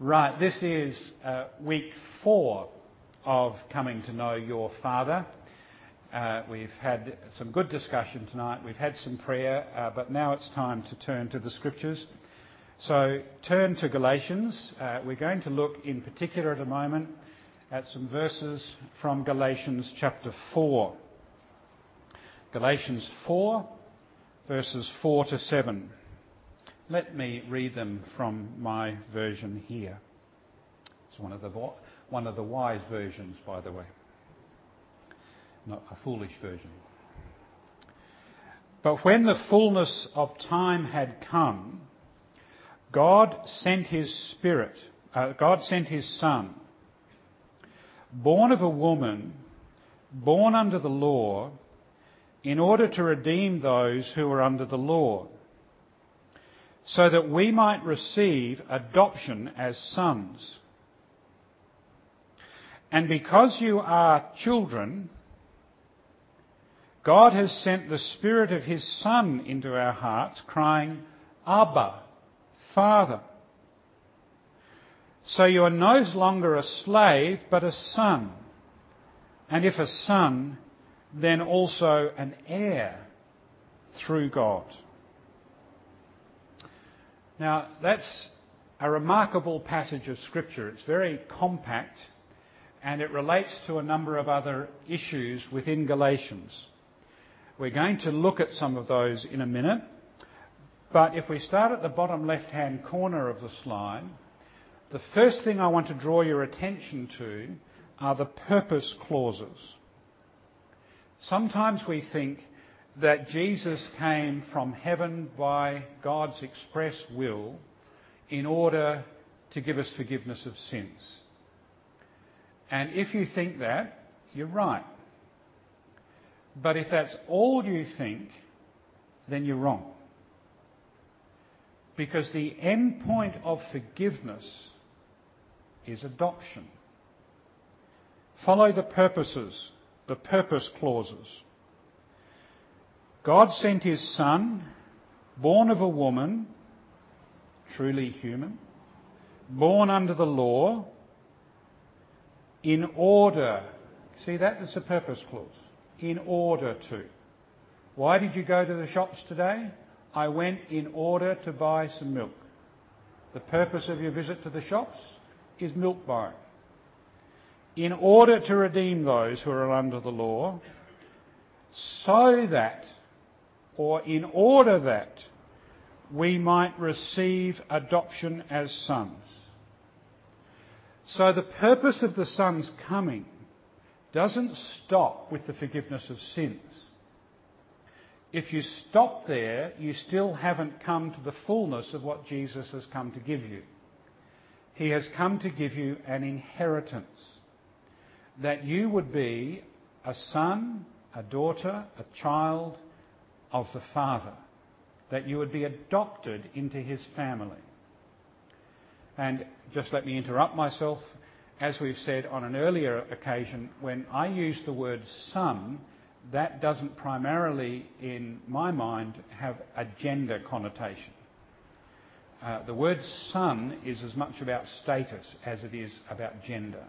Right, this is uh, week four of coming to know your Father. Uh, we've had some good discussion tonight, we've had some prayer, uh, but now it's time to turn to the scriptures. So turn to Galatians. We're going to look in particular at a moment at some verses from Galatians chapter 4. Galatians 4, verses 4 to 7. Let me read them from my version here. It's one of the, one of the wise versions, by the way, not a foolish version. But when the fullness of time had come, God sent his Spirit, uh, God sent his Son, born of a woman, born under the law, in order to redeem those who were under the law so that we might receive adoption as sons. And because you are children, God has sent the Spirit of His Son into our hearts, crying, Abba, Father. So you are no longer a slave, but a son. And if a son, then also an heir through God. Now, that's a remarkable passage of Scripture. It's very compact and it relates to a number of other issues within Galatians. We're going to look at some of those in a minute, but if we start at the bottom left hand corner of the slide, the first thing I want to draw your attention to are the purpose clauses. Sometimes we think that Jesus came from heaven by God's express will in order to give us forgiveness of sins. And if you think that, you're right. But if that's all you think, then you're wrong. Because the end point of forgiveness is adoption. Follow the purposes, the purpose clauses. God sent his Son, born of a woman, truly human, born under the law, in order, see that is the purpose clause, in order to. Why did you go to the shops today? I went in order to buy some milk. The purpose of your visit to the shops is milk buying. In order to redeem those who are under the law, so that or in order that we might receive adoption as sons. So the purpose of the Son's coming doesn't stop with the forgiveness of sins. If you stop there, you still haven't come to the fullness of what Jesus has come to give you. He has come to give you an inheritance. That you would be a son, a daughter, a child, of the Father, that you would be adopted into his family. And just let me interrupt myself. As we've said on an earlier occasion, when I use the word son, that doesn't primarily, in my mind, have a gender connotation. Uh, the word son is as much about status as it is about gender.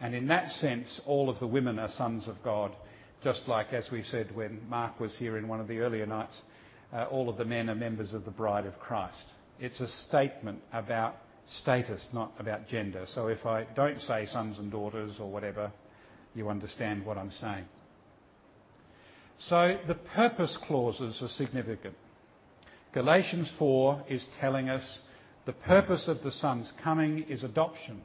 And in that sense, all of the women are sons of God just like as we said when Mark was here in one of the earlier nights, uh, all of the men are members of the bride of Christ. It's a statement about status, not about gender. So if I don't say sons and daughters or whatever, you understand what I'm saying. So the purpose clauses are significant. Galatians 4 is telling us the purpose of the Son's coming is adoption.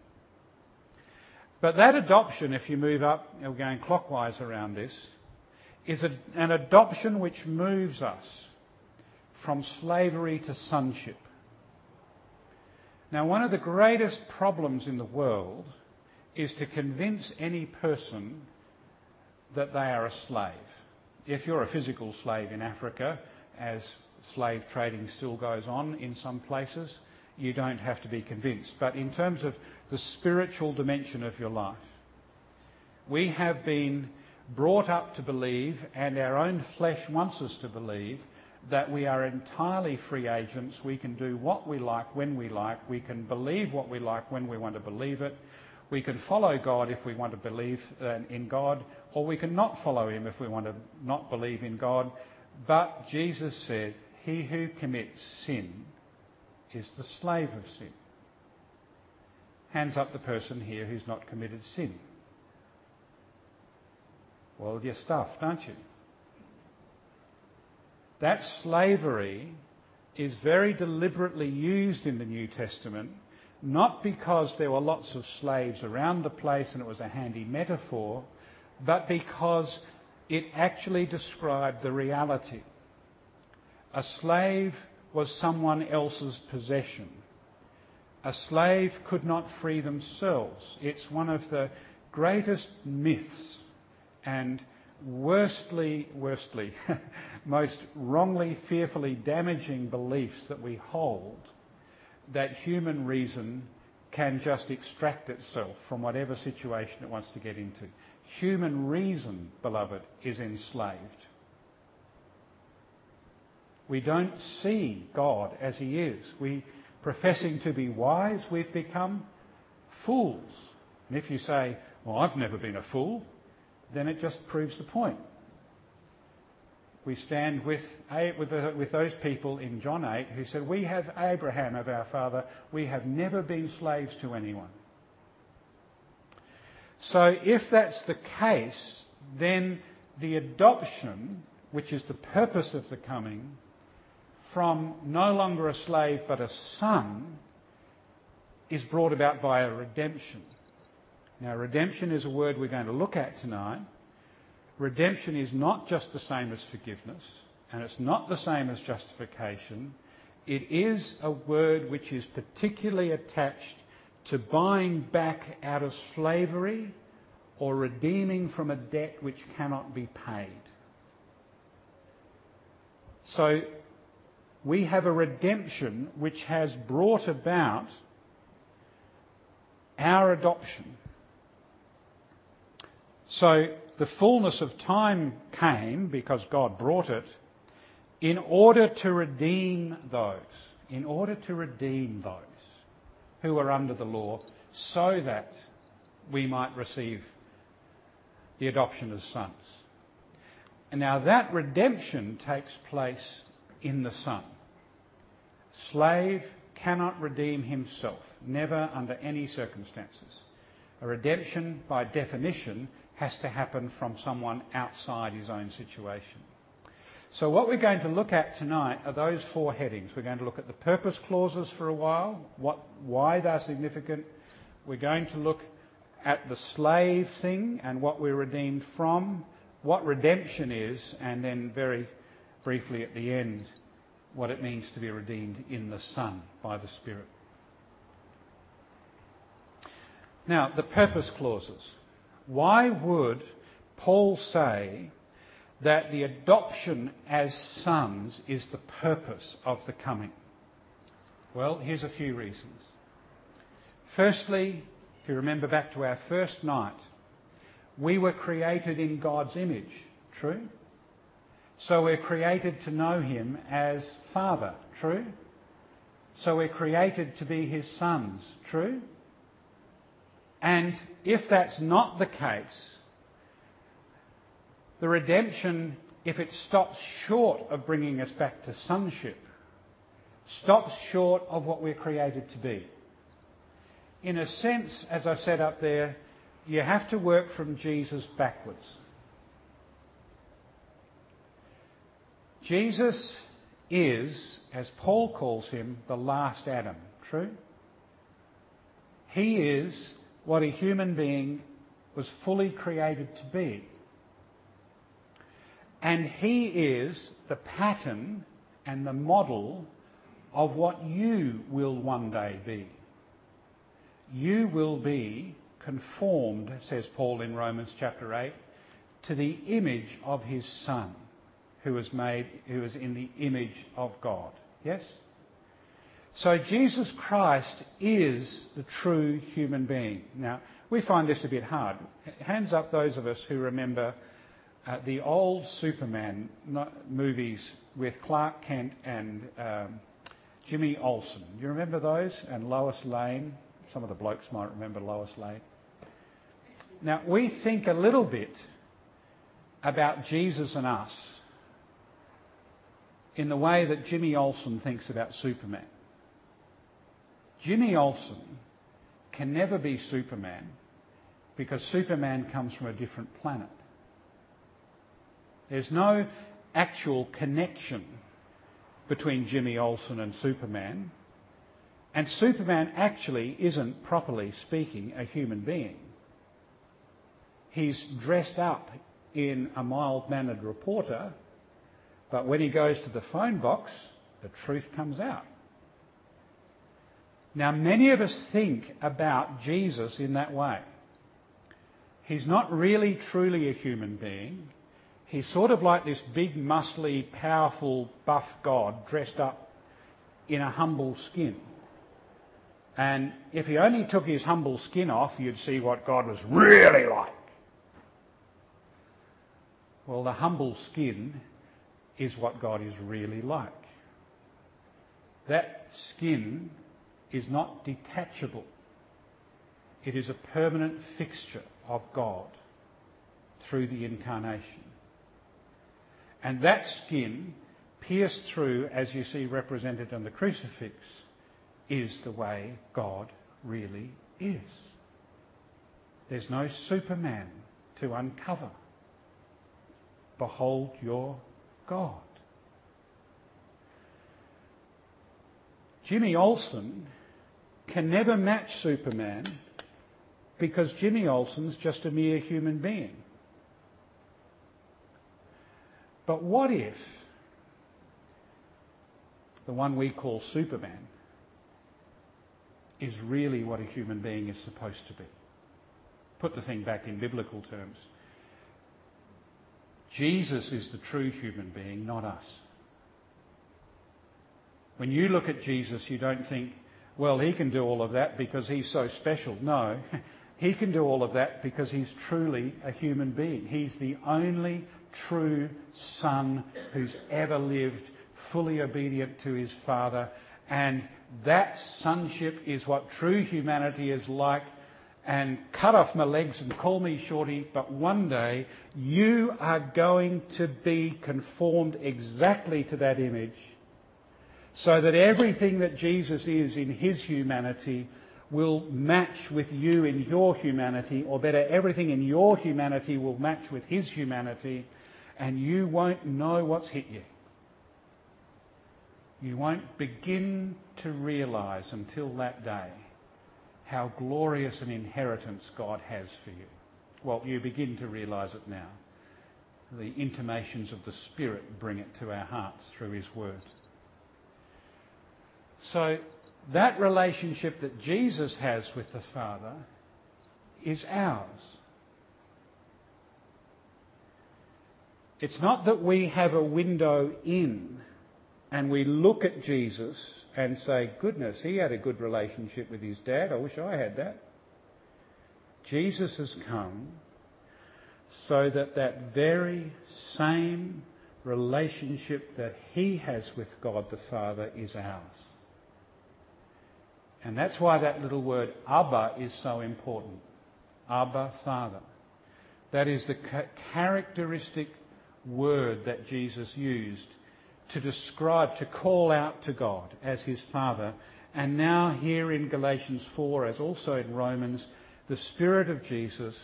But that adoption, if you move up, we're going clockwise around this, is an adoption which moves us from slavery to sonship. Now, one of the greatest problems in the world is to convince any person that they are a slave. If you're a physical slave in Africa, as slave trading still goes on in some places, you don't have to be convinced. But in terms of the spiritual dimension of your life, we have been brought up to believe, and our own flesh wants us to believe, that we are entirely free agents. We can do what we like when we like. We can believe what we like when we want to believe it. We can follow God if we want to believe uh, in God, or we can not follow Him if we want to not believe in God. But Jesus said, He who commits sin is the slave of sin. Hands up the person here who's not committed sin. Well, you're stuffed, aren't you? That slavery is very deliberately used in the New Testament, not because there were lots of slaves around the place and it was a handy metaphor, but because it actually described the reality. A slave was someone else's possession. A slave could not free themselves. It's one of the greatest myths and worstly, worstly, most wrongly, fearfully damaging beliefs that we hold that human reason can just extract itself from whatever situation it wants to get into. Human reason, beloved, is enslaved. We don't see God as He is. We, professing to be wise, we've become fools. And if you say, Well, I've never been a fool, then it just proves the point. We stand with, with, uh, with those people in John 8 who said, We have Abraham of our father, we have never been slaves to anyone. So, if that's the case, then the adoption, which is the purpose of the coming, from no longer a slave but a son, is brought about by a redemption. Now, redemption is a word we're going to look at tonight. Redemption is not just the same as forgiveness, and it's not the same as justification. It is a word which is particularly attached to buying back out of slavery or redeeming from a debt which cannot be paid. So, we have a redemption which has brought about our adoption. So the fullness of time came because God brought it in order to redeem those, in order to redeem those who are under the law, so that we might receive the adoption as sons. And now that redemption takes place in the Son. Slave cannot redeem himself, never under any circumstances. A redemption, by definition, has to happen from someone outside his own situation. So, what we're going to look at tonight are those four headings. We're going to look at the purpose clauses for a while, what, why they're significant. We're going to look at the slave thing and what we're redeemed from, what redemption is, and then very briefly at the end, what it means to be redeemed in the Son by the Spirit. Now, the purpose clauses. Why would Paul say that the adoption as sons is the purpose of the coming? Well, here's a few reasons. Firstly, if you remember back to our first night, we were created in God's image. True? So we're created to know Him as Father. True? So we're created to be His sons. True? And if that's not the case, the redemption, if it stops short of bringing us back to sonship, stops short of what we're created to be. In a sense, as I said up there, you have to work from Jesus backwards. Jesus is, as Paul calls him, the last Adam. True? He is what a human being was fully created to be. And he is the pattern and the model of what you will one day be. You will be conformed, says Paul in Romans chapter 8, to the image of his Son, who was made, who is in the image of God. Yes? So Jesus Christ is the true human being. Now, we find this a bit hard. Hands up those of us who remember uh, the old Superman movies with Clark Kent and um, Jimmy Olsen. You remember those? And Lois Lane. Some of the blokes might remember Lois Lane. Now, we think a little bit about Jesus and us in the way that Jimmy Olsen thinks about Superman. Jimmy Olsen can never be Superman because Superman comes from a different planet. There's no actual connection between Jimmy Olsen and Superman. And Superman actually isn't, properly speaking, a human being. He's dressed up in a mild mannered reporter, but when he goes to the phone box, the truth comes out. Now, many of us think about Jesus in that way. He's not really truly a human being. He's sort of like this big, muscly, powerful, buff God dressed up in a humble skin. And if he only took his humble skin off, you'd see what God was really like. Well, the humble skin is what God is really like. That skin is not detachable. It is a permanent fixture of God through the incarnation. And that skin, pierced through, as you see represented on the crucifix, is the way God really is. There's no Superman to uncover. Behold your God. Jimmy Olsen can never match Superman because Jimmy Olsen's just a mere human being. But what if the one we call Superman is really what a human being is supposed to be? Put the thing back in biblical terms. Jesus is the true human being, not us. When you look at Jesus, you don't think, well, he can do all of that because he's so special. No, he can do all of that because he's truly a human being. He's the only true Son who's ever lived, fully obedient to his Father. And that sonship is what true humanity is like. And cut off my legs and call me shorty, but one day you are going to be conformed exactly to that image so that everything that Jesus is in his humanity will match with you in your humanity, or better, everything in your humanity will match with his humanity, and you won't know what's hit you. You won't begin to realise until that day how glorious an inheritance God has for you. Well, you begin to realise it now. The intimations of the Spirit bring it to our hearts through His Word. So, that relationship that Jesus has with the Father is ours. It's not that we have a window in and we look at Jesus and say, goodness, he had a good relationship with his dad. I wish I had that. Jesus has come so that that very same relationship that he has with God the Father is ours. And that's why that little word Abba is so important. Abba, Father. That is the characteristic word that Jesus used to describe, to call out to God as his Father. And now, here in Galatians 4, as also in Romans, the Spirit of Jesus,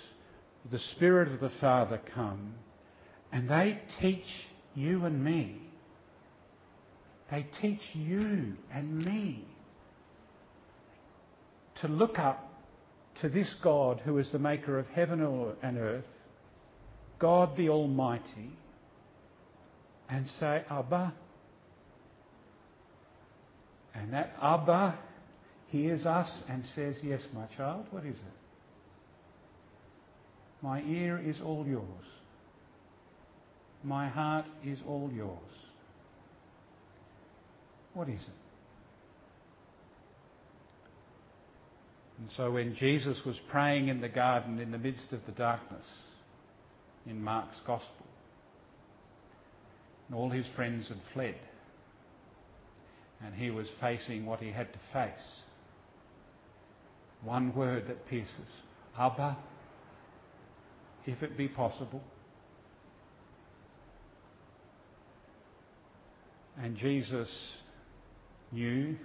the Spirit of the Father come, and they teach you and me. They teach you and me to look up to this God who is the maker of heaven and earth, God the Almighty, and say, Abba. And that Abba hears us and says, Yes, my child, what is it? My ear is all yours. My heart is all yours. What is it? And so when Jesus was praying in the garden in the midst of the darkness in Mark's Gospel, And all his friends had fled. And he was facing what he had to face. One word that pierces Abba, if it be possible. And Jesus knew,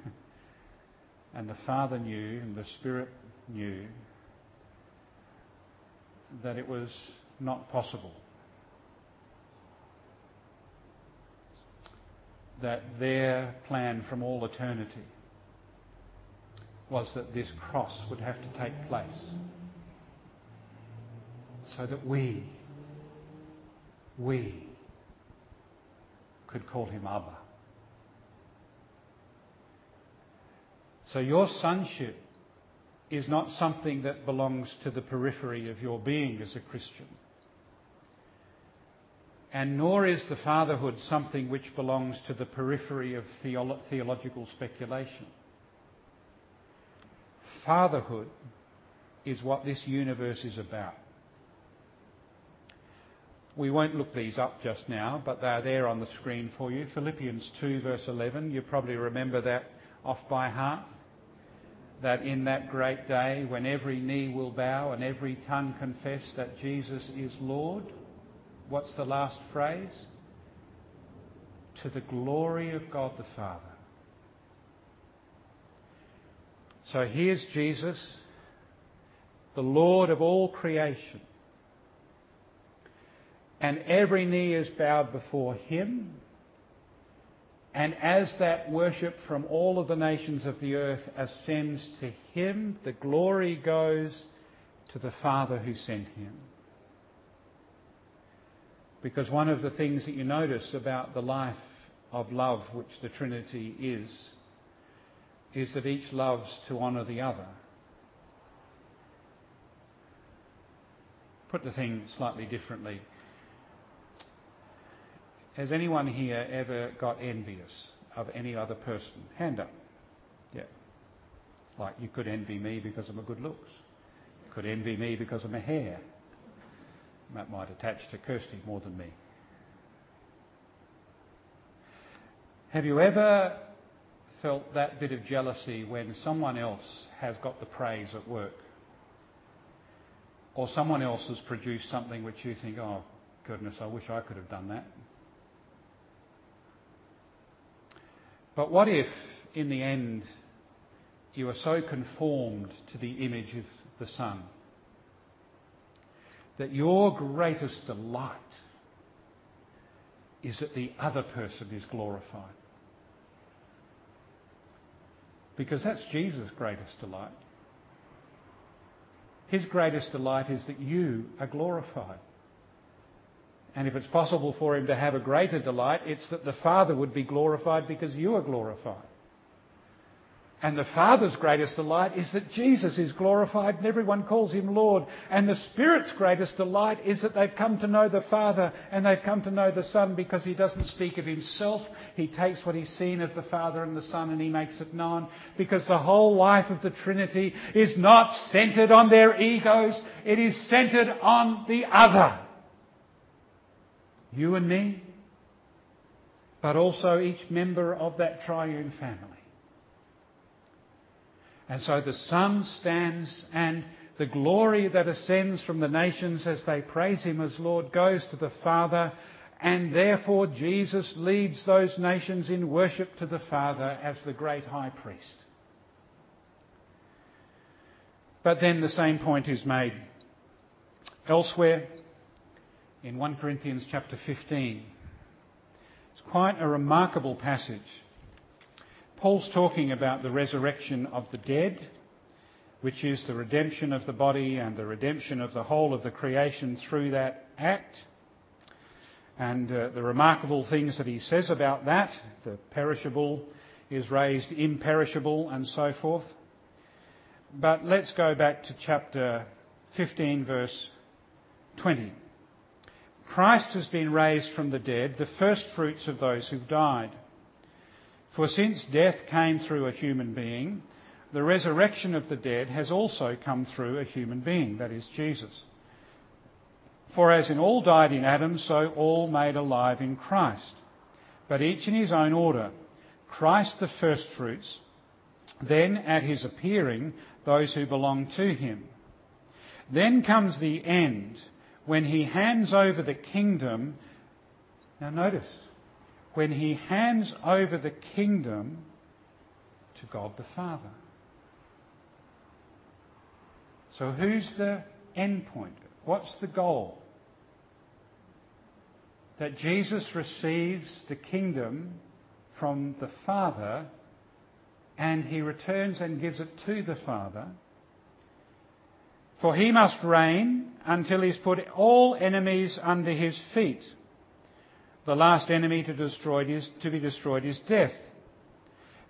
and the Father knew, and the Spirit knew that it was not possible. That their plan from all eternity was that this cross would have to take place so that we, we could call him Abba. So your sonship is not something that belongs to the periphery of your being as a Christian. And nor is the fatherhood something which belongs to the periphery of theolo- theological speculation. Fatherhood is what this universe is about. We won't look these up just now, but they're there on the screen for you. Philippians 2, verse 11. You probably remember that off by heart that in that great day when every knee will bow and every tongue confess that Jesus is Lord, what's the last phrase? To the glory of God the Father. So here's Jesus, the Lord of all creation. And every knee is bowed before him and as that worship from all of the nations of the earth ascends to him, the glory goes to the Father who sent him. Because one of the things that you notice about the life of love, which the Trinity is, is that each loves to honour the other. Put the thing slightly differently. Has anyone here ever got envious of any other person? Hand up. Yeah. Like you could envy me because of my good looks. You could envy me because of my hair. That might attach to Kirsty more than me. Have you ever felt that bit of jealousy when someone else has got the praise at work? Or someone else has produced something which you think, oh, goodness, I wish I could have done that. But what if, in the end, you are so conformed to the image of the Son that your greatest delight is that the other person is glorified? Because that's Jesus' greatest delight. His greatest delight is that you are glorified. And if it's possible for him to have a greater delight, it's that the Father would be glorified because you are glorified. And the Father's greatest delight is that Jesus is glorified and everyone calls him Lord. And the Spirit's greatest delight is that they've come to know the Father and they've come to know the Son because he doesn't speak of himself. He takes what he's seen of the Father and the Son and he makes it known. Because the whole life of the Trinity is not centered on their egos, it is centered on the other you and me, but also each member of that triune family. And so the Son stands and the glory that ascends from the nations as they praise Him as Lord goes to the Father, and therefore Jesus leads those nations in worship to the Father as the great high priest. But then the same point is made elsewhere in 1 Corinthians chapter 15. It's quite a remarkable passage. Paul's talking about the resurrection of the dead, which is the redemption of the body and the redemption of the whole of the creation through that act. And uh, the remarkable things that he says about that, the perishable is raised imperishable and so forth. But let's go back to chapter 15, verse 20. Christ has been raised from the dead, the first fruits of those who've died. For since death came through a human being, the resurrection of the dead has also come through a human being, that is, Jesus. For as in all died in Adam, so all made alive in Christ. but each in his own order. Christ the firstfruits, then at his appearing, those who belong to him. Then comes the end, when he hands over the kingdom. Now notice, when he hands over the kingdom to God the Father. So who's the end point? What's the goal? That Jesus receives the kingdom from the Father and he returns and gives it to the Father. For he must reign until he's put all enemies under his feet. The last enemy to, is, to be destroyed is death.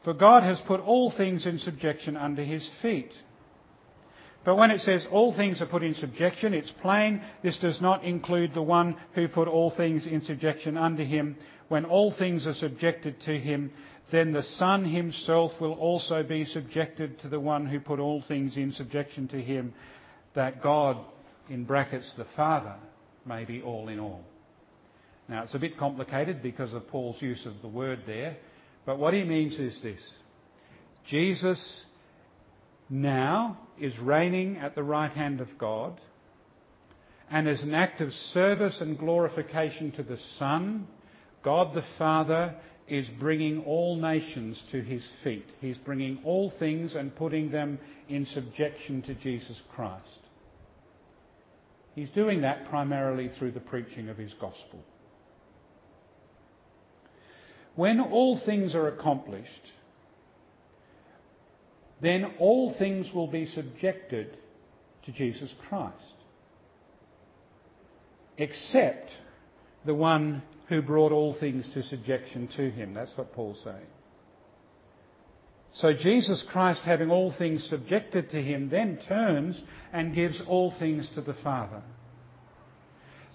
For God has put all things in subjection under his feet. But when it says all things are put in subjection, it's plain this does not include the one who put all things in subjection under him. When all things are subjected to him, then the Son himself will also be subjected to the one who put all things in subjection to him, that God, in brackets, the Father, may be all in all. Now, it's a bit complicated because of Paul's use of the word there, but what he means is this Jesus now is reigning at the right hand of God, and as an act of service and glorification to the Son, God the Father is bringing all nations to his feet. He's bringing all things and putting them in subjection to Jesus Christ. He's doing that primarily through the preaching of his gospel. When all things are accomplished, then all things will be subjected to Jesus Christ, except the one who brought all things to subjection to him. That's what Paul's saying. So Jesus Christ, having all things subjected to him, then turns and gives all things to the Father.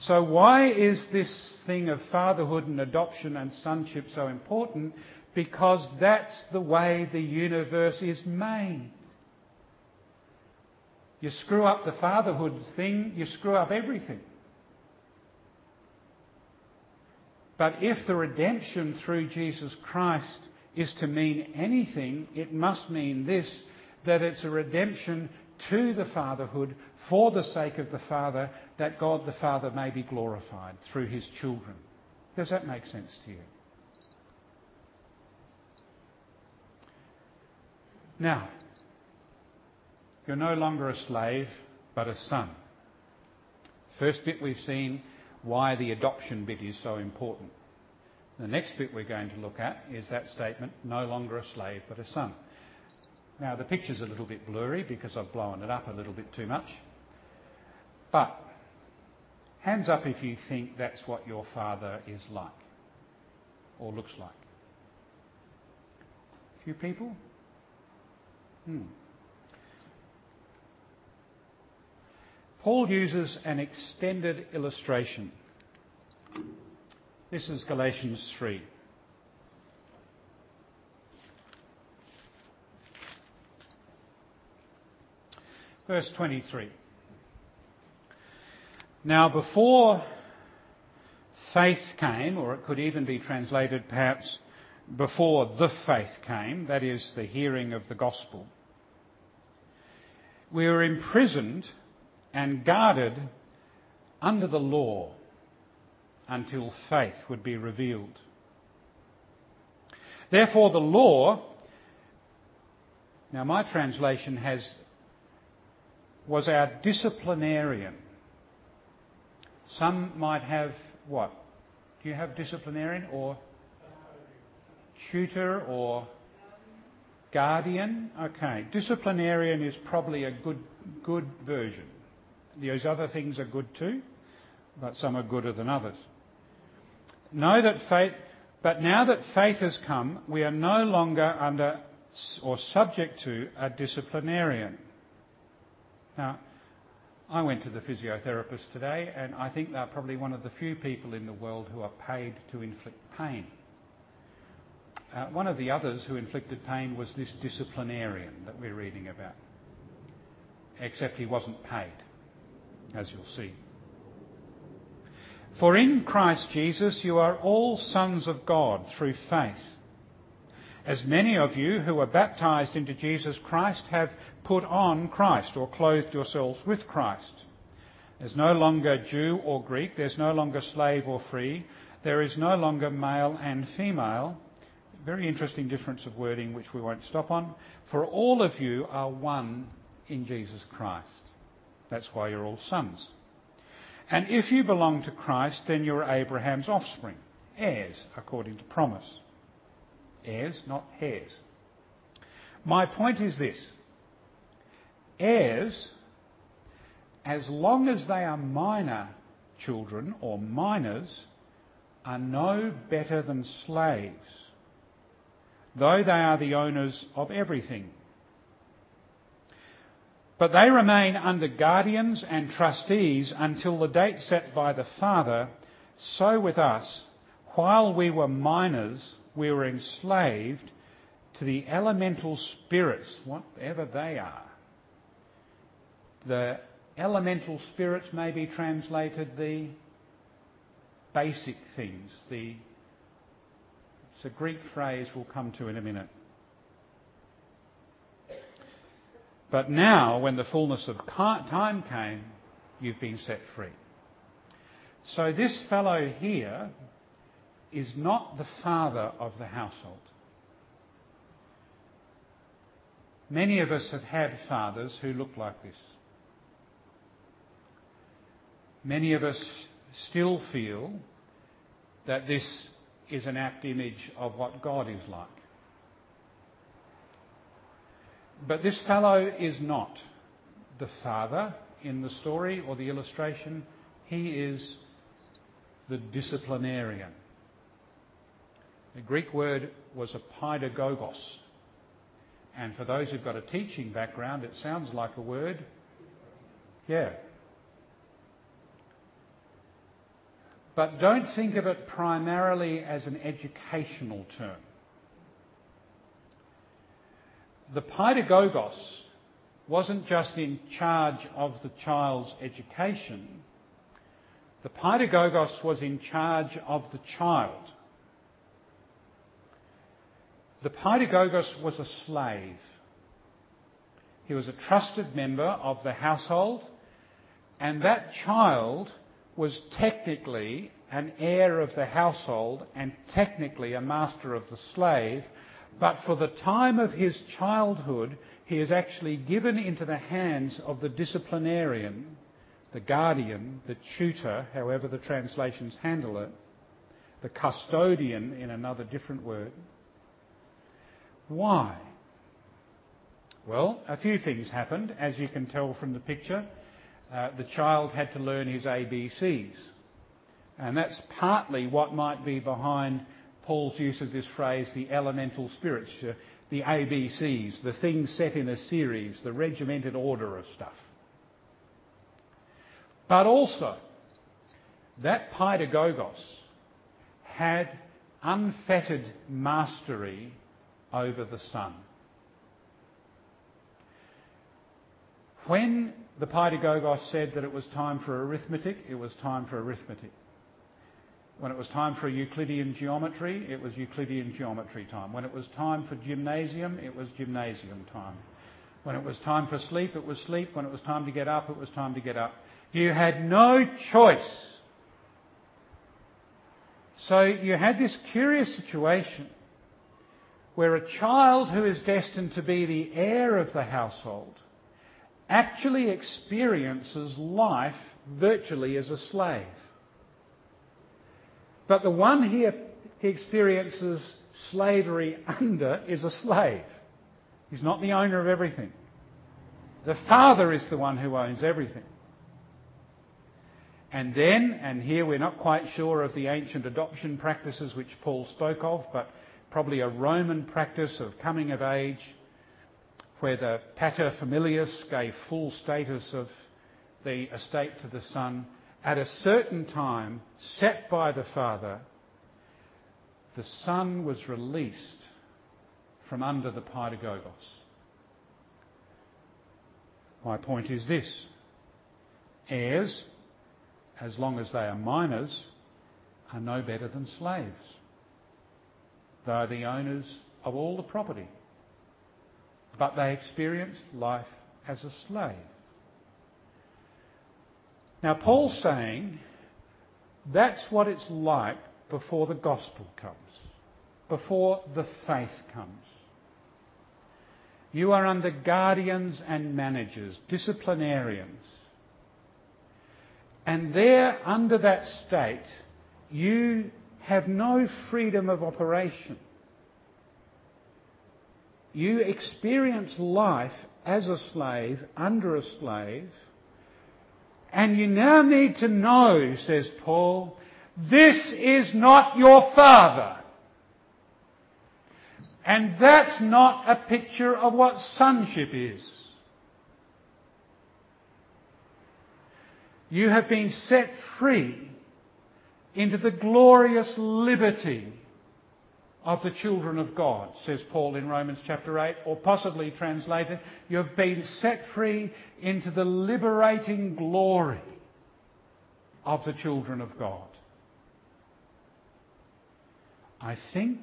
So why is this thing of fatherhood and adoption and sonship so important? Because that's the way the universe is made. You screw up the fatherhood thing, you screw up everything. But if the redemption through Jesus Christ is to mean anything, it must mean this that it's a redemption to the fatherhood for the sake of the Father, that God the Father may be glorified through his children. Does that make sense to you? Now, you're no longer a slave, but a son. First bit we've seen why the adoption bit is so important. The next bit we're going to look at is that statement, no longer a slave but a son. Now, the picture's a little bit blurry because I've blown it up a little bit too much. But, hands up if you think that's what your father is like or looks like. A few people? Hmm. Paul uses an extended illustration. This is Galatians 3. Verse 23. Now, before faith came, or it could even be translated perhaps before the faith came, that is, the hearing of the gospel, we were imprisoned and guarded under the law until faith would be revealed. Therefore, the law, now my translation has, was our disciplinarian. Some might have what? Do you have disciplinarian or tutor or guardian? Okay. Disciplinarian is probably a good, good version. Those other things are good too, but some are gooder than others. Know that faith, but now that faith has come, we are no longer under or subject to a disciplinarian. Now, I went to the physiotherapist today, and I think they're probably one of the few people in the world who are paid to inflict pain. Uh, one of the others who inflicted pain was this disciplinarian that we're reading about, except he wasn't paid, as you'll see. For in Christ Jesus you are all sons of God through faith. As many of you who were baptized into Jesus Christ have put on Christ or clothed yourselves with Christ. There's no longer Jew or Greek, there's no longer slave or free, there is no longer male and female. Very interesting difference of wording which we won't stop on. For all of you are one in Jesus Christ. That's why you're all sons. And if you belong to Christ, then you're Abraham's offspring, heirs according to promise. Heirs, not heirs. My point is this heirs, as long as they are minor children or minors, are no better than slaves, though they are the owners of everything. But they remain under guardians and trustees until the date set by the Father. So with us, while we were minors, we were enslaved to the elemental spirits, whatever they are. The elemental spirits may be translated the basic things. The, it's a Greek phrase we'll come to in a minute. But now, when the fullness of time came, you've been set free. So this fellow here is not the father of the household. Many of us have had fathers who look like this. Many of us still feel that this is an apt image of what God is like. But this fellow is not the father in the story or the illustration. He is the disciplinarian. The Greek word was a paidagogos. And for those who've got a teaching background, it sounds like a word. Yeah. But don't think of it primarily as an educational term. the paedagogos wasn't just in charge of the child's education, the paedagogos was in charge of the child. The paedagogos was a slave. He was a trusted member of the household, and that child was technically an heir of the household and technically a master of the slave but for the time of his childhood, he is actually given into the hands of the disciplinarian, the guardian, the tutor, however the translations handle it, the custodian in another different word. Why? Well, a few things happened, as you can tell from the picture. Uh, the child had to learn his ABCs. And that's partly what might be behind Paul's use of this phrase, the elemental spirits, uh, the ABCs, the things set in a series, the regimented order of stuff. But also, that paidagogos had unfettered mastery over the son. When the paidagogos said that it was time for arithmetic, it was time for arithmetic. When it was time for Euclidean geometry, it was Euclidean geometry time. When it was time for gymnasium, it was gymnasium time. When it was time for sleep, it was sleep. When it was time to get up, it was time to get up. You had no choice. So you had this curious situation where a child who is destined to be the heir of the household actually experiences life virtually as a slave. But the one he, he experiences slavery under is a slave. He's not the owner of everything. The father is the one who owns everything. And then, and here we're not quite sure of the ancient adoption practices which Paul spoke of, but probably a Roman practice of coming of age where the pater familias gave full status of the estate to the son at a certain time set by the Father, the Son was released from under the paidagogos. My point is this heirs, as long as they are minors, are no better than slaves. They are the owners of all the property, but they experience life as a slave. Now, Paul's saying that's what it's like before the gospel comes, before the faith comes. You are under guardians and managers, disciplinarians. And there, under that state, you have no freedom of operation. You experience life as a slave, under a slave, and you now need to know, says Paul, this is not your father. And that's not a picture of what sonship is. You have been set free into the glorious liberty of the children of God, says Paul in Romans chapter 8, or possibly translated, you have been set free into the liberating glory of the children of God. I think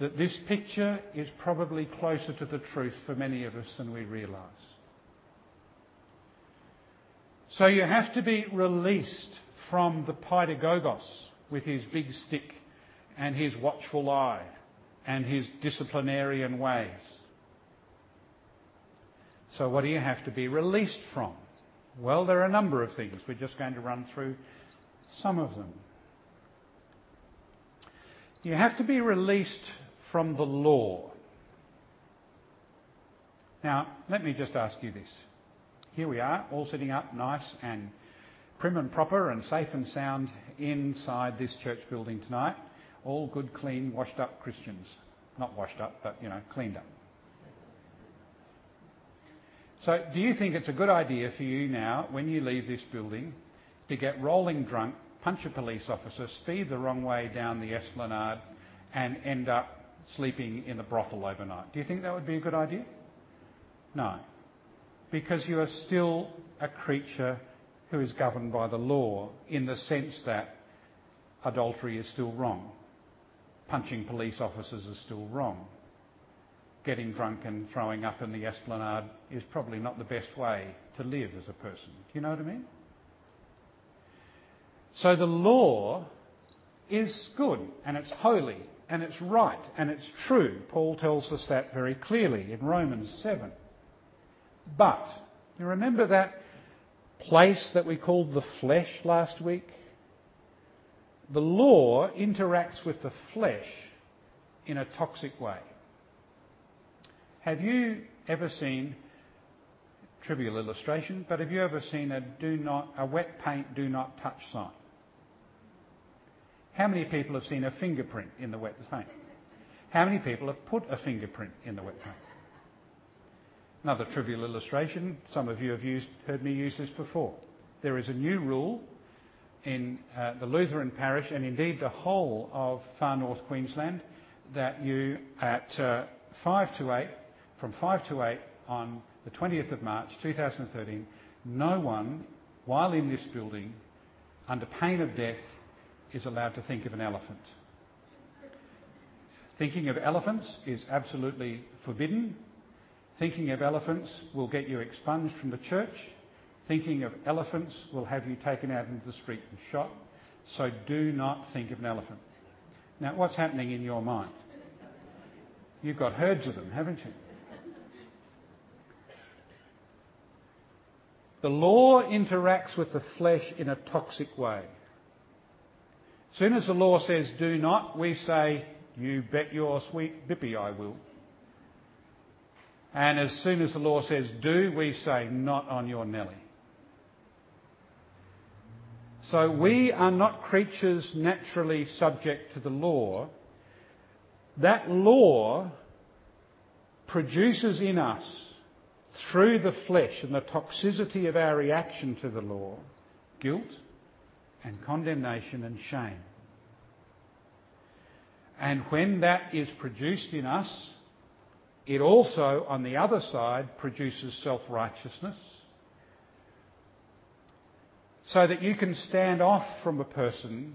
that this picture is probably closer to the truth for many of us than we realise. So you have to be released from the paidagogos with his big stick and his watchful eye and his disciplinarian ways. So what do you have to be released from? Well, there are a number of things. We're just going to run through some of them. You have to be released from the law. Now, let me just ask you this. Here we are, all sitting up nice and prim and proper and safe and sound inside this church building tonight. All good, clean, washed up Christians. Not washed up, but, you know, cleaned up. So, do you think it's a good idea for you now, when you leave this building, to get rolling drunk, punch a police officer, speed the wrong way down the esplanade, and end up sleeping in the brothel overnight? Do you think that would be a good idea? No. Because you are still a creature who is governed by the law in the sense that adultery is still wrong, punching police officers is still wrong, getting drunk and throwing up in the esplanade is probably not the best way to live as a person. Do you know what I mean? So the law is good and it's holy and it's right and it's true. Paul tells us that very clearly in Romans 7. But, you remember that place that we called the flesh last week? The law interacts with the flesh in a toxic way. Have you ever seen, trivial illustration, but have you ever seen a do not, a wet paint do not touch sign? How many people have seen a fingerprint in the wet paint? How many people have put a fingerprint in the wet paint? Another trivial illustration, some of you have heard me use this before. There is a new rule in uh, the Lutheran parish and indeed the whole of far north Queensland that you at uh, 5 to 8, from 5 to 8 on the 20th of March 2013, no one, while in this building, under pain of death, is allowed to think of an elephant. Thinking of elephants is absolutely forbidden. Thinking of elephants will get you expunged from the church. Thinking of elephants will have you taken out into the street and shot. So do not think of an elephant. Now, what's happening in your mind? You've got herds of them, haven't you? The law interacts with the flesh in a toxic way. As soon as the law says do not, we say, you bet your sweet bippy I will. And as soon as the law says do, we say, not on your Nelly. So we are not creatures naturally subject to the law. That law produces in us, through the flesh and the toxicity of our reaction to the law, guilt, and condemnation and shame. And when that is produced in us, it also, on the other side, produces self righteousness, so that you can stand off from a person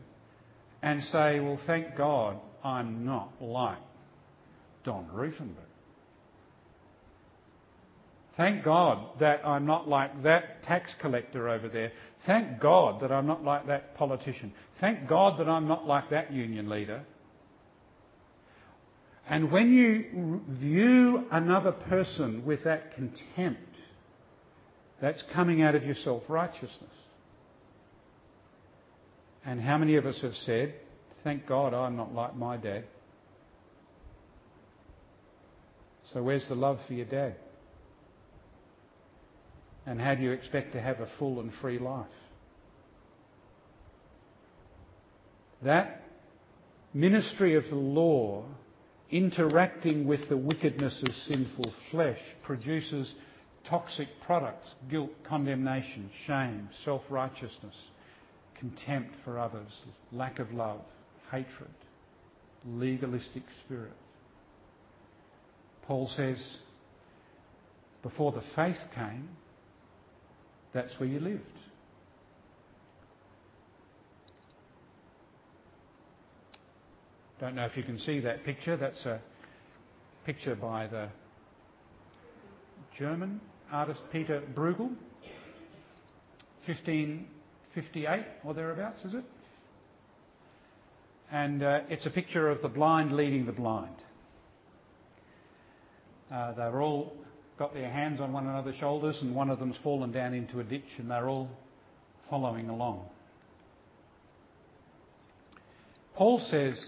and say, Well, thank God I'm not like Don Rufenberg. Thank God that I'm not like that tax collector over there. Thank God that I'm not like that politician. Thank God that I'm not like that union leader. And when you view another person with that contempt, that's coming out of your self righteousness. And how many of us have said, Thank God I'm not like my dad? So, where's the love for your dad? And how do you expect to have a full and free life? That ministry of the law interacting with the wickedness of sinful flesh produces toxic products guilt, condemnation, shame, self righteousness, contempt for others, lack of love, hatred, legalistic spirit. Paul says, before the faith came, that's where you lived. Don't know if you can see that picture. That's a picture by the German artist Peter Bruegel, 1558 or thereabouts, is it? And uh, it's a picture of the blind leading the blind. Uh, they've all got their hands on one another's shoulders, and one of them's fallen down into a ditch, and they're all following along. Paul says,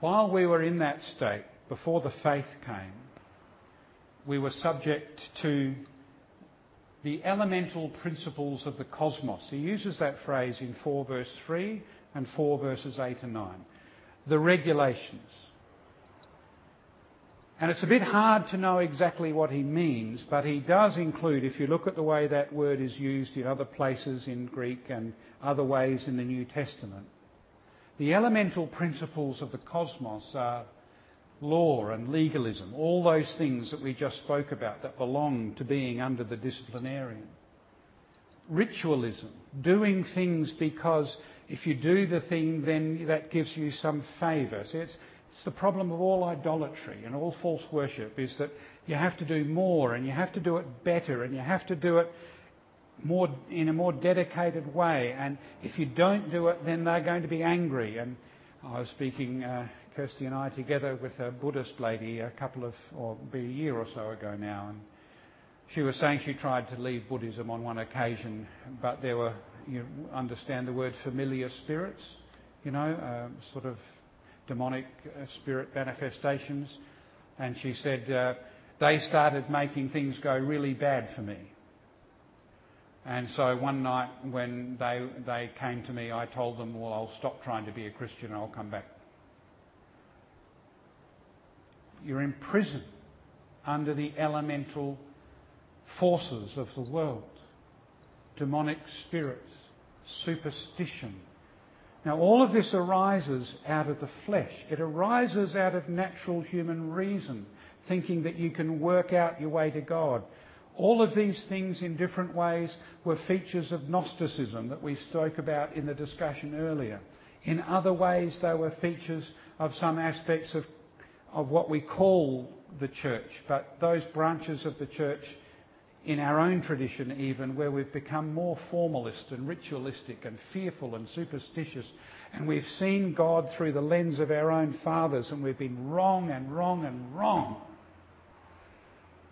while we were in that state, before the faith came, we were subject to the elemental principles of the cosmos. He uses that phrase in 4 verse 3 and 4 verses 8 and 9. The regulations. And it's a bit hard to know exactly what he means, but he does include, if you look at the way that word is used in other places in Greek and other ways in the New Testament, the elemental principles of the cosmos are law and legalism, all those things that we just spoke about that belong to being under the disciplinarian. Ritualism, doing things because if you do the thing, then that gives you some favour. See, it's, it's the problem of all idolatry and all false worship is that you have to do more and you have to do it better and you have to do it in a more dedicated way. And if you don't do it, then they're going to be angry. And I was speaking uh, Kirsty and I together with a Buddhist lady a couple of, or be a year or so ago now, and she was saying she tried to leave Buddhism on one occasion, but there were, you understand the word familiar spirits, you know, uh, sort of demonic uh, spirit manifestations, and she said they started making things go really bad for me. And so one night when they, they came to me, I told them, well, I'll stop trying to be a Christian and I'll come back you're in prison under the elemental forces of the world demonic spirits, superstition. Now, all of this arises out of the flesh. It arises out of natural human reason, thinking that you can work out your way to God. All of these things, in different ways, were features of Gnosticism that we spoke about in the discussion earlier. In other ways, they were features of some aspects of of what we call the church, but those branches of the church in our own tradition, even where we've become more formalist and ritualistic and fearful and superstitious, and we've seen God through the lens of our own fathers, and we've been wrong and wrong and wrong.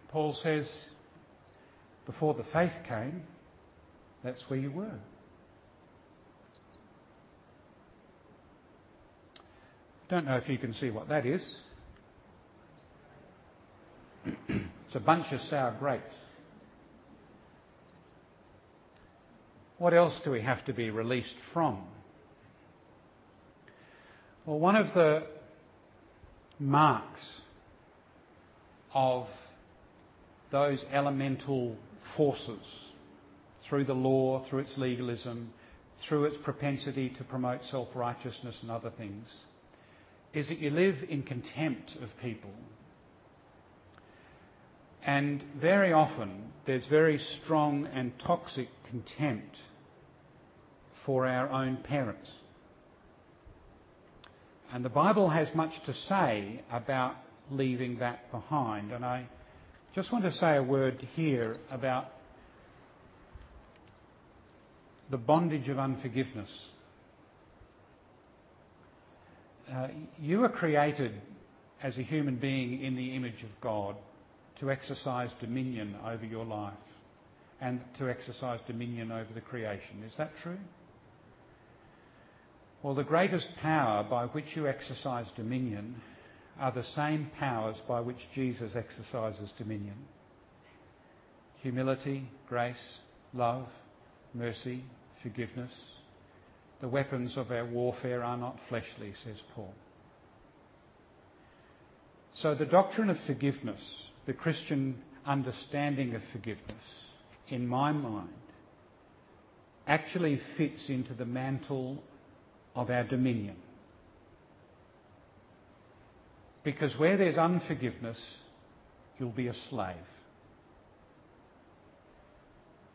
Paul says, before the faith came, that's where you were. Don't know if you can see what that is it's a bunch of sour grapes. What else do we have to be released from? Well, one of the marks of those elemental forces through the law, through its legalism, through its propensity to promote self righteousness and other things, is that you live in contempt of people and very often there's very strong and toxic contempt for our own parents. And the Bible has much to say about leaving that behind. And I just want to say a word here about the bondage of unforgiveness. Uh, you were created as a human being in the image of God to exercise dominion over your life and to exercise dominion over the creation. Is that true? Well, the greatest power by which you exercise dominion are the same powers by which Jesus exercises dominion humility, grace, love, mercy, forgiveness. The weapons of our warfare are not fleshly, says Paul. So, the doctrine of forgiveness, the Christian understanding of forgiveness, in my mind, actually fits into the mantle of our dominion. Because where there's unforgiveness, you'll be a slave.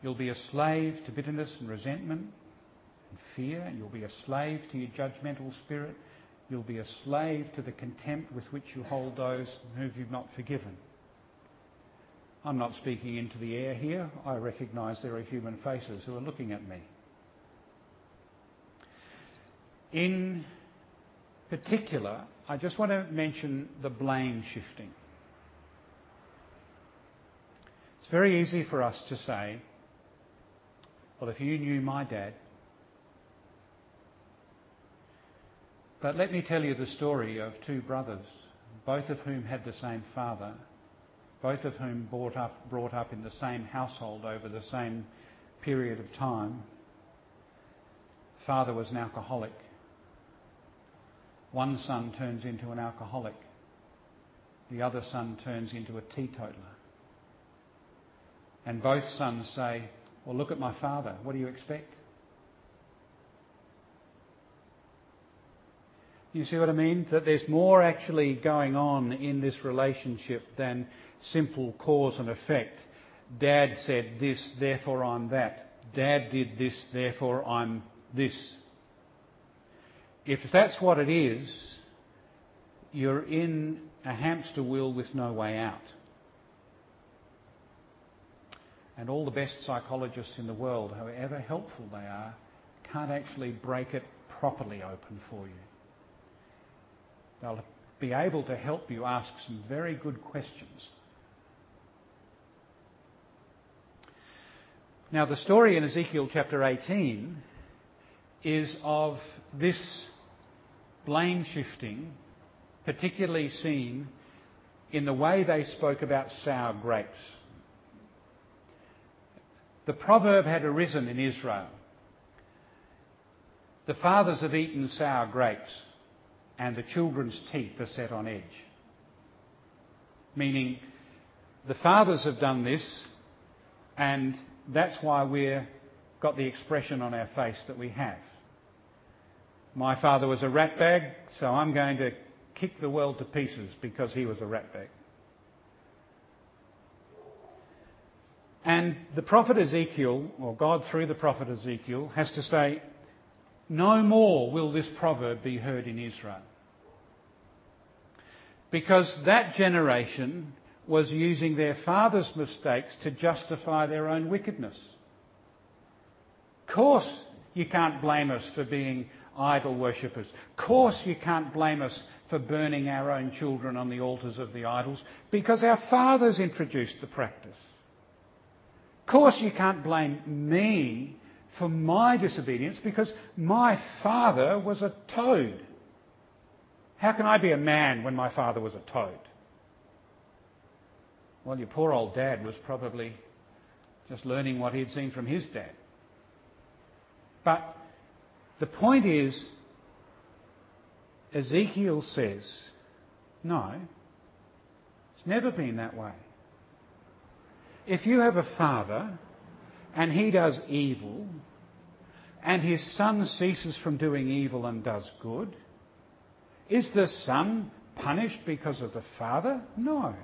You'll be a slave to bitterness and resentment and fear, and you'll be a slave to your judgmental spirit. You'll be a slave to the contempt with which you hold those whom you've not forgiven. I'm not speaking into the air here. I recognise there are human faces who are looking at me. In particular, I just want to mention the blame shifting. It's very easy for us to say, well, if you knew my dad. But let me tell you the story of two brothers, both of whom had the same father, both of whom brought up, brought up in the same household over the same period of time. Father was an alcoholic. One son turns into an alcoholic. The other son turns into a teetotaler. And both sons say, well, look at my father. What do you expect? You see what I mean? That there's more actually going on in this relationship than simple cause and effect. Dad said this, therefore I'm that. Dad did this, therefore I'm this. If that's what it is, you're in a hamster wheel with no way out. And all the best psychologists in the world, however helpful they are, can't actually break it properly open for you. They'll be able to help you ask some very good questions. Now, the story in Ezekiel chapter 18 is of this blame shifting, particularly seen in the way they spoke about sour grapes. The proverb had arisen in Israel The fathers have eaten sour grapes, and the children's teeth are set on edge. Meaning, the fathers have done this, and that's why we've got the expression on our face that we have. My father was a ratbag, so I'm going to kick the world to pieces because he was a ratbag. And the prophet Ezekiel, or God through the prophet Ezekiel, has to say, No more will this proverb be heard in Israel. Because that generation was using their father's mistakes to justify their own wickedness. Of course, you can't blame us for being idol worshippers. Of course, you can't blame us for burning our own children on the altars of the idols because our fathers introduced the practice. Of course, you can't blame me for my disobedience because my father was a toad. How can I be a man when my father was a toad? Well, your poor old dad was probably just learning what he'd seen from his dad. But the point is, Ezekiel says, no, it's never been that way. If you have a father and he does evil, and his son ceases from doing evil and does good, is the son punished because of the father? No.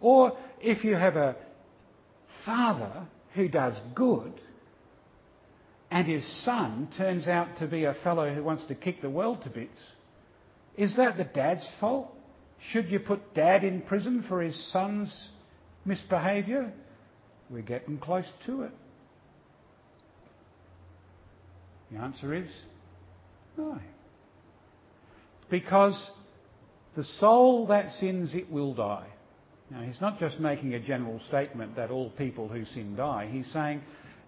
Or if you have a father who does good and his son turns out to be a fellow who wants to kick the world to bits, is that the dad's fault? Should you put dad in prison for his son's misbehaviour? We're getting close to it. The answer is no. Because the soul that sins, it will die. Now, he's not just making a general statement that all people who sin die. He's saying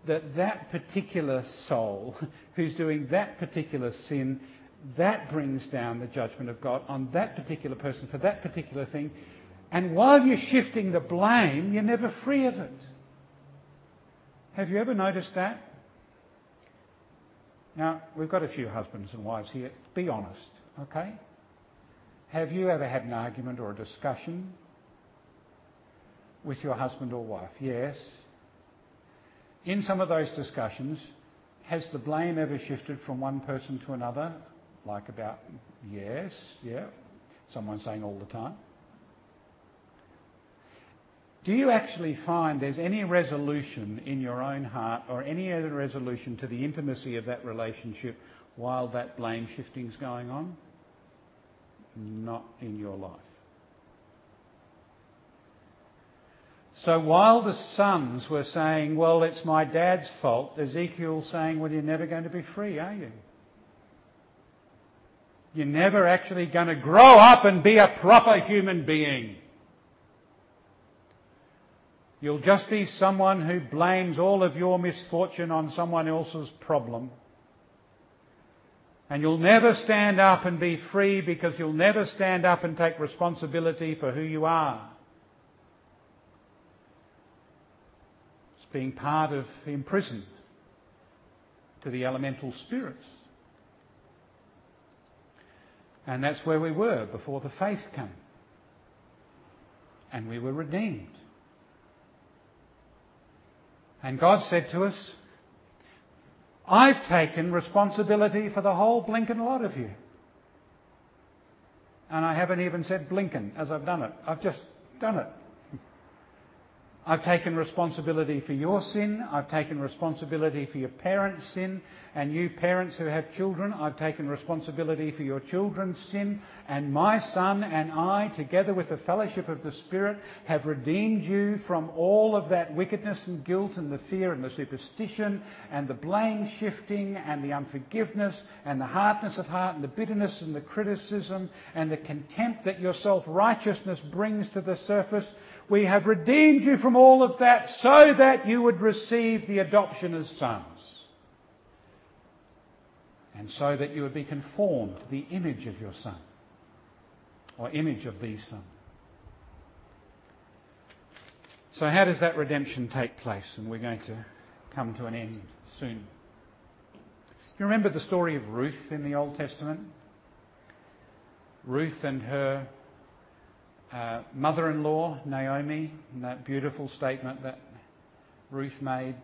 that that particular soul who's doing that particular sin, that brings down the judgment of God on that particular person for that particular thing. And while you're shifting the blame, you're never free of it. Have you ever noticed that? Now, we've got a few husbands and wives here. Be honest, okay? Have you ever had an argument or a discussion with your husband or wife? Yes. In some of those discussions, has the blame ever shifted from one person to another? Like about, yes, yeah. Someone saying all the time. Do you actually find there's any resolution in your own heart or any other resolution to the intimacy of that relationship while that blame shifting's going on? Not in your life. So while the sons were saying, well, it's my dad's fault, Ezekiel's saying, well, you're never going to be free, are you? You're never actually going to grow up and be a proper human being. You'll just be someone who blames all of your misfortune on someone else's problem. And you'll never stand up and be free because you'll never stand up and take responsibility for who you are. It's being part of imprisoned to the elemental spirits. And that's where we were before the faith came. And we were redeemed. And God said to us, I've taken responsibility for the whole blinking lot of you. And I haven't even said blinking as I've done it. I've just done it. I've taken responsibility for your sin. I've taken responsibility for your parents' sin. And you parents who have children, I've taken responsibility for your children's sin. And my son and I, together with the fellowship of the Spirit, have redeemed you from all of that wickedness and guilt and the fear and the superstition and the blame shifting and the unforgiveness and the hardness of heart and the bitterness and the criticism and the contempt that your self-righteousness brings to the surface. We have redeemed you from all of that so that you would receive the adoption as sons. And so that you would be conformed to the image of your Son, or image of the Son. So, how does that redemption take place? And we're going to come to an end soon. You remember the story of Ruth in the Old Testament? Ruth and her uh, mother in law, Naomi, and that beautiful statement that Ruth made.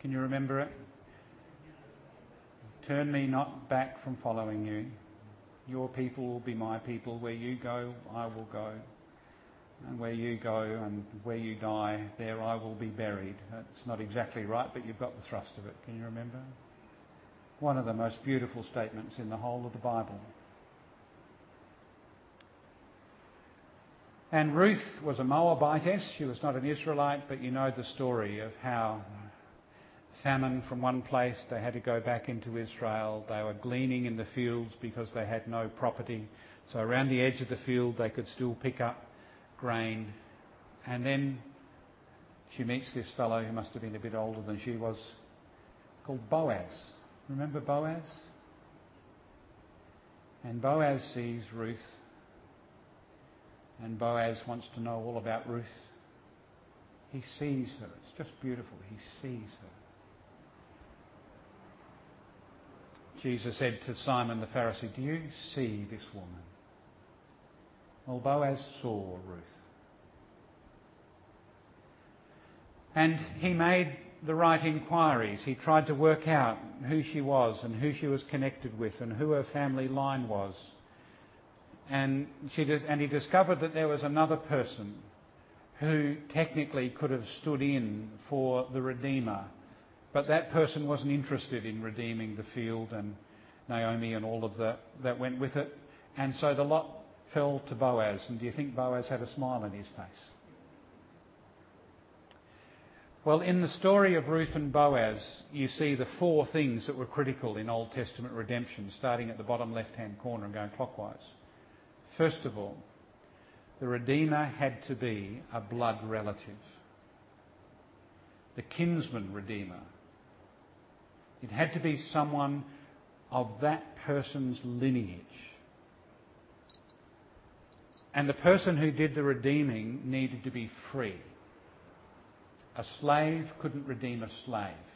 Can you remember it? Turn me not back from following you. Your people will be my people. Where you go, I will go. And where you go and where you die, there I will be buried. It's not exactly right, but you've got the thrust of it. Can you remember? One of the most beautiful statements in the whole of the Bible. And Ruth was a Moabitess. She was not an Israelite, but you know the story of how famine from one place, they had to go back into Israel. They were gleaning in the fields because they had no property. So around the edge of the field, they could still pick up grain. And then she meets this fellow who must have been a bit older than she was, called Boaz. Remember Boaz? And Boaz sees Ruth and Boaz wants to know all about Ruth. He sees her. It's just beautiful. He sees her. Jesus said to Simon the Pharisee, Do you see this woman? Well, Boaz saw Ruth. And he made the right inquiries. He tried to work out who she was and who she was connected with and who her family line was and, he discovered that there was another person who technically could have stood in for the Redeemer But that person wasn't interested in redeeming the field and Naomi and all of that that went with it. And so the lot fell to Boaz. And do you think Boaz had a smile on his face? Well, in the story of Ruth and Boaz, you see the four things that were critical in Old Testament redemption, starting at the bottom left hand corner and going clockwise. First of all, the Redeemer had to be a blood relative, the kinsman Redeemer. It had to be someone of that person's lineage. And the person who did the redeeming needed to be free. A slave couldn't redeem a slave.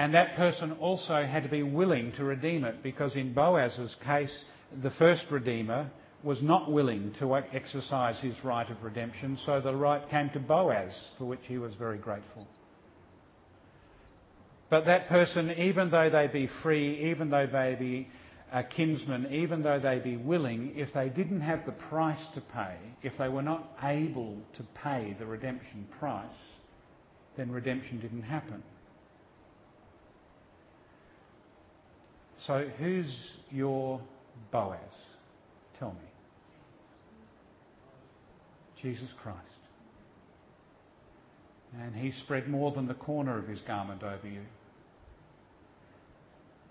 And that person also had to be willing to redeem it because in Boaz's case, the first redeemer was not willing to exercise his right of redemption, so the right came to Boaz, for which he was very grateful. But that person, even though they be free, even though they be a kinsman, even though they be willing, if they didn't have the price to pay, if they were not able to pay the redemption price, then redemption didn't happen. So, who's your Boaz? Tell me. Jesus Christ. And he spread more than the corner of his garment over you.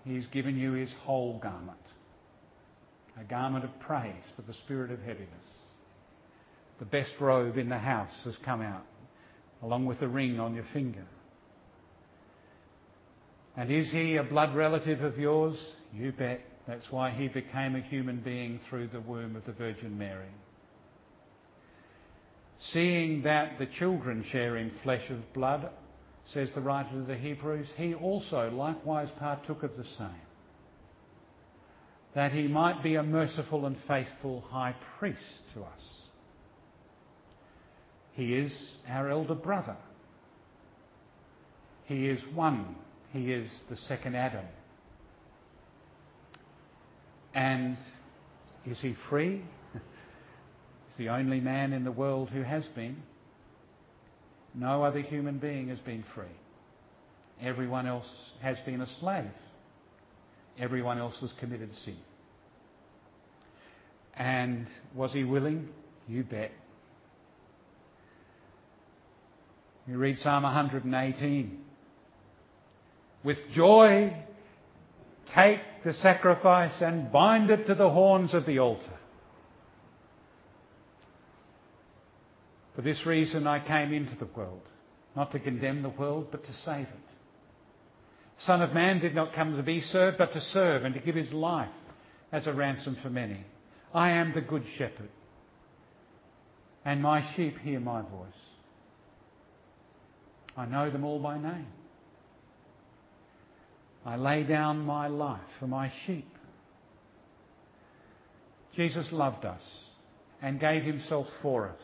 He's given you his whole garment, a garment of praise for the spirit of heaviness. The best robe in the house has come out, along with a ring on your finger. And is he a blood relative of yours? You bet. That's why he became a human being through the womb of the Virgin Mary. Seeing that the children share in flesh of blood, says the writer of the Hebrews, he also likewise partook of the same, that he might be a merciful and faithful high priest to us. He is our elder brother. He is one. He is the second Adam. And is he free? He's the only man in the world who has been. No other human being has been free. Everyone else has been a slave. Everyone else has committed sin. And was he willing? You bet. You read Psalm 118. With joy, take the sacrifice and bind it to the horns of the altar. For this reason I came into the world, not to condemn the world, but to save it. Son of Man did not come to be served, but to serve and to give his life as a ransom for many. I am the good shepherd, and my sheep hear my voice. I know them all by name. I lay down my life for my sheep. Jesus loved us and gave himself for us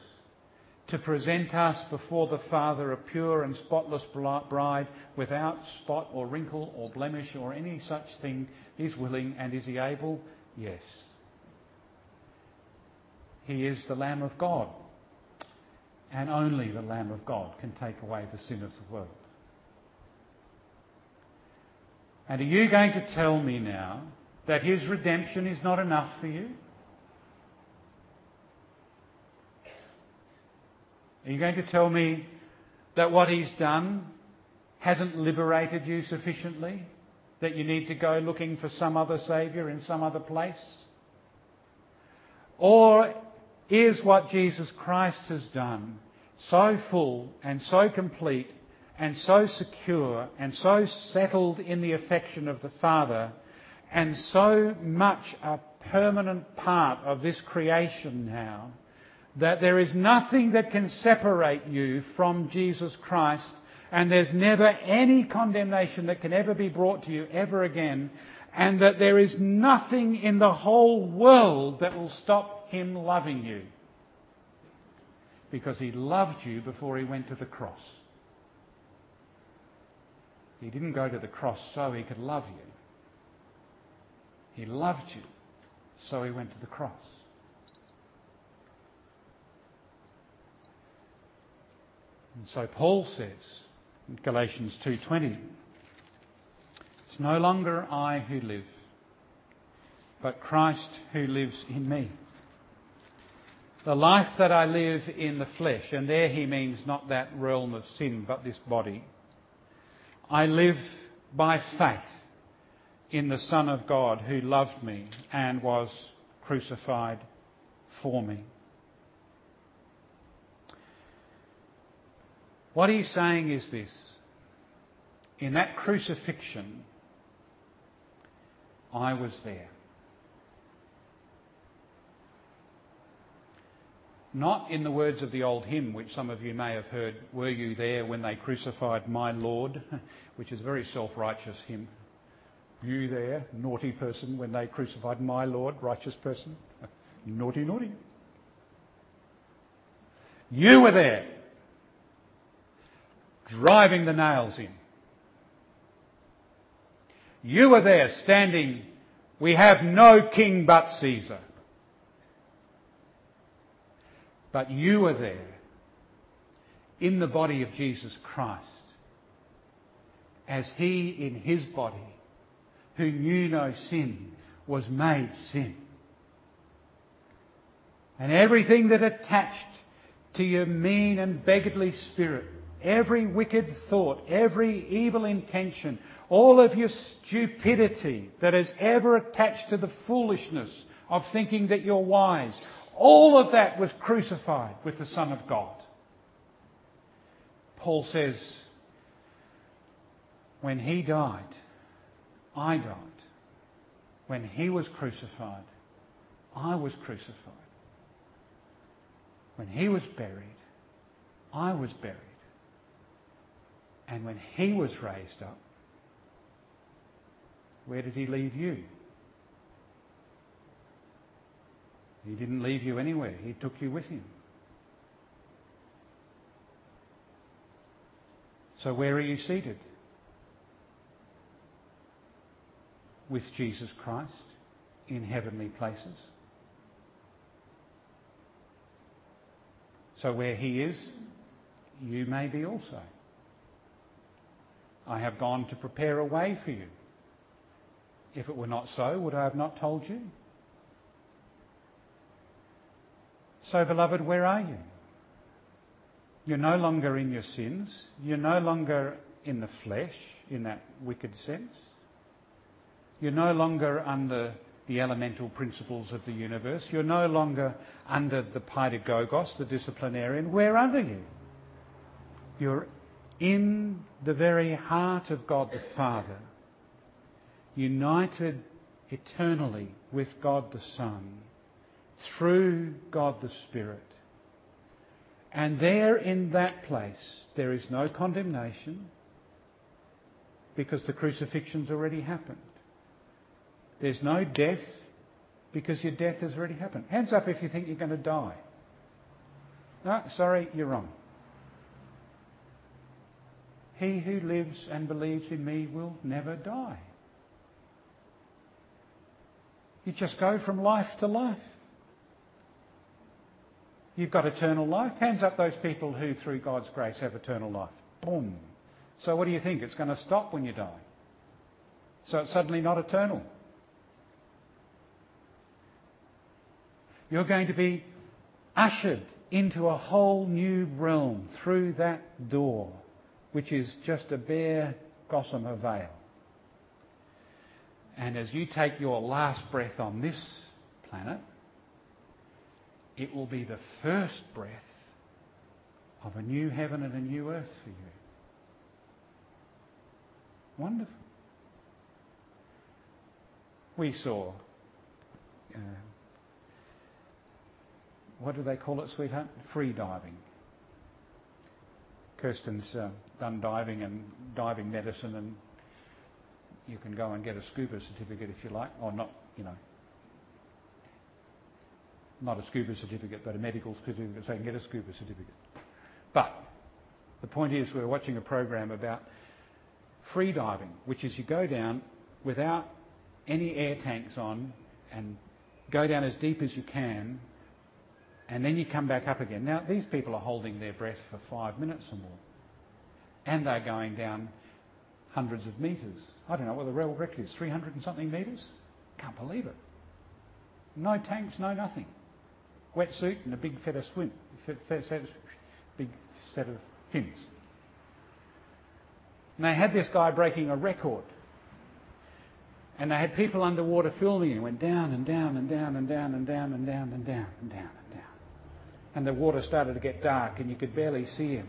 to present us before the Father a pure and spotless bride without spot or wrinkle or blemish or any such thing is willing and is he able? Yes. He is the Lamb of God. And only the Lamb of God can take away the sin of the world. And are you going to tell me now that his redemption is not enough for you? Are you going to tell me that what he's done hasn't liberated you sufficiently? That you need to go looking for some other Saviour in some other place? Or is what Jesus Christ has done so full and so complete and so secure and so settled in the affection of the Father and so much a permanent part of this creation now that there is nothing that can separate you from Jesus Christ, and there's never any condemnation that can ever be brought to you ever again, and that there is nothing in the whole world that will stop Him loving you. Because He loved you before He went to the cross. He didn't go to the cross so He could love you. He loved you, so He went to the cross. And so Paul says, in Galatians 2:20. It's no longer I who live, but Christ who lives in me. The life that I live in the flesh, and there he means not that realm of sin, but this body, I live by faith in the Son of God who loved me and was crucified for me. What he's saying is this in that crucifixion, I was there. Not in the words of the old hymn, which some of you may have heard, Were you there when they crucified my Lord? which is a very self righteous hymn. You there, naughty person, when they crucified my Lord, righteous person? naughty, naughty. You were there, driving the nails in. You were there, standing, we have no king but Caesar. But you are there in the body of Jesus Christ as he in his body, who knew no sin, was made sin. And everything that attached to your mean and beggarly spirit, every wicked thought, every evil intention, all of your stupidity that has ever attached to the foolishness of thinking that you're wise, all of that was crucified with the Son of God. Paul says, when he died, I died. When he was crucified, I was crucified. When he was buried, I was buried. And when he was raised up, where did he leave you? He didn't leave you anywhere. He took you with him. So where are you seated? With Jesus Christ in heavenly places. So where he is, you may be also. I have gone to prepare a way for you. If it were not so, would I have not told you? So, beloved, where are you? You're no longer in your sins. You're no longer in the flesh, in that wicked sense. You're no longer under the elemental principles of the universe. You're no longer under the paidagogos, the disciplinarian. Where are you? You're in the very heart of God the Father, united eternally with God the Son through God the Spirit. And there in that place, there is no condemnation because the crucifixion's already happened. There's no death because your death has already happened. Hands up if you think you're going to die. No, sorry, you're wrong. He who lives and believes in me will never die. You just go from life to life. You've got eternal life. Hands up those people who, through God's grace, have eternal life. Boom. So what do you think? It's going to stop when you die. So it's suddenly not eternal. You're going to be ushered into a whole new realm through that door, which is just a bare gossamer veil. And as you take your last breath on this planet, it will be the first breath of a new heaven and a new earth for you. Wonderful. We saw, uh, what do they call it, sweetheart? Free diving. Kirsten's uh, done diving and diving medicine, and you can go and get a scuba certificate if you like, or not, you know, not a scuba certificate, but a medical certificate, so you can get a scuba certificate. But the point is, we're watching a program about free diving, which is you go down without any air tanks on and go down as deep as you can, and then you come back up again. Now, these people are holding their breath for five minutes or more. And they're going down hundreds of metres. I don't know what the world record is, 300 and something metres? Can't believe it. No tanks, no nothing. Wetsuit and a big set of swim, big set of fins. And they had this guy breaking a record. And they had people underwater filming and went down and down and down and down and down and down and down and down and down. And the water started to get dark and you could barely see him.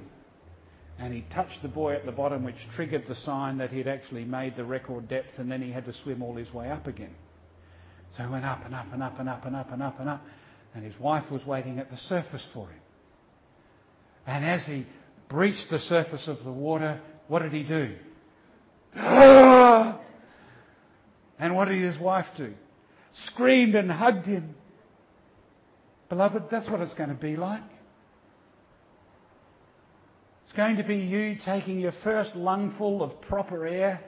And he touched the buoy at the bottom, which triggered the sign that he'd actually made the record depth, and then he had to swim all his way up again. So he went up and up and up and up and up and up and up. And his wife was waiting at the surface for him. And as he breached the surface of the water, what did he do? And what did his wife do? Screamed and hugged him. Beloved, that's what it's going to be like. It's going to be you taking your first lungful of proper air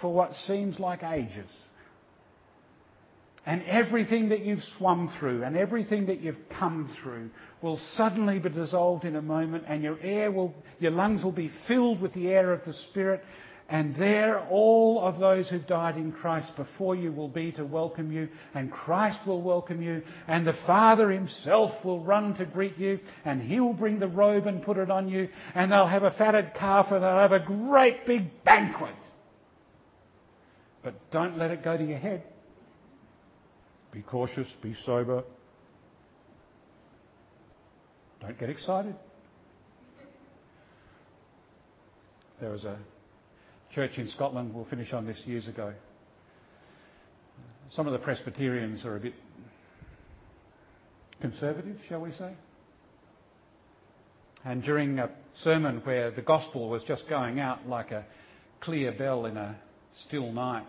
for what seems like ages. And everything that you've swum through and everything that you've come through will suddenly be dissolved in a moment and your air will, your lungs will be filled with the air of the Spirit and there all of those who've died in Christ before you will be to welcome you, and Christ will welcome you, and the Father himself will run to greet you, and he will bring the robe and put it on you, and they'll have a fatted calf, and they'll have a great big banquet. But don't let it go to your head. Be cautious, be sober. Don't get excited. There was a church in Scotland, we'll finish on this years ago. Some of the Presbyterians are a bit conservative, shall we say? And during a sermon where the gospel was just going out like a clear bell in a still night,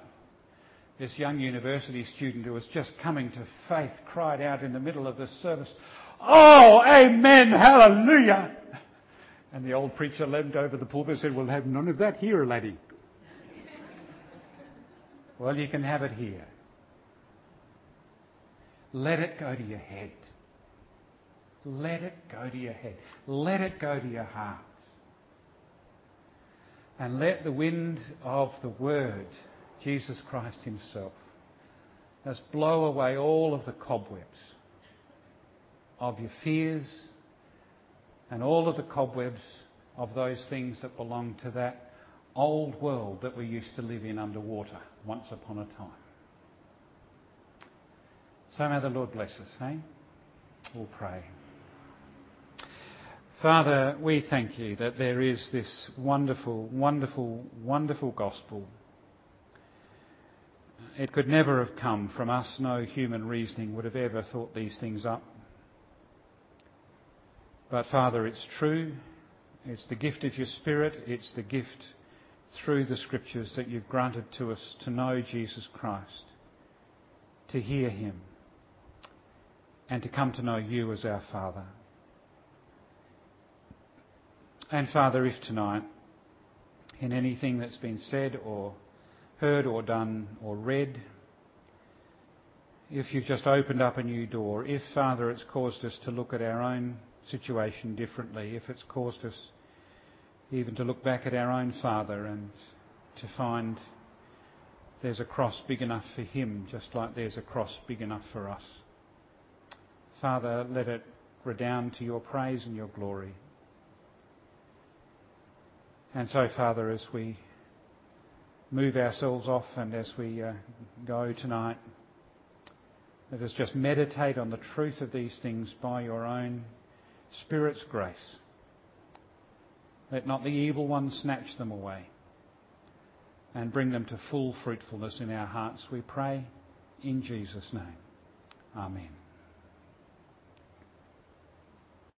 this young university student who was just coming to faith cried out in the middle of the service, Oh, amen, hallelujah! And the old preacher leaned over the pulpit and said, We'll have none of that here, laddie. Well, you can have it here. Let it go to your head. Let it go to your head. Let it go to your heart. And let the wind of the Word, Jesus Christ Himself, just blow away all of the cobwebs of your fears and all of the cobwebs of those things that belong to that old world that we used to live in underwater once upon a time. So may the Lord bless us, eh? We'll pray. Father, we thank you that there is this wonderful, wonderful, wonderful gospel. It could never have come from us. No human reasoning would have ever thought these things up. But Father, it's true. It's the gift of your Spirit. It's the gift through the scriptures that you've granted to us to know Jesus Christ, to hear him, and to come to know you as our Father. And Father, if tonight, in anything that's been said or heard or done or read, if you've just opened up a new door, if, Father, it's caused us to look at our own situation differently, if it's caused us even to look back at our own father and to find there's a cross big enough for him, just like there's a cross big enough for us. Father, let it redound to your praise and your glory. And so, Father, as we move ourselves off and as we uh, go tonight, let us just meditate on the truth of these things by your own Spirit's grace. Let not the evil one snatch them away and bring them to full fruitfulness in our hearts, we pray, in Jesus' name. Amen.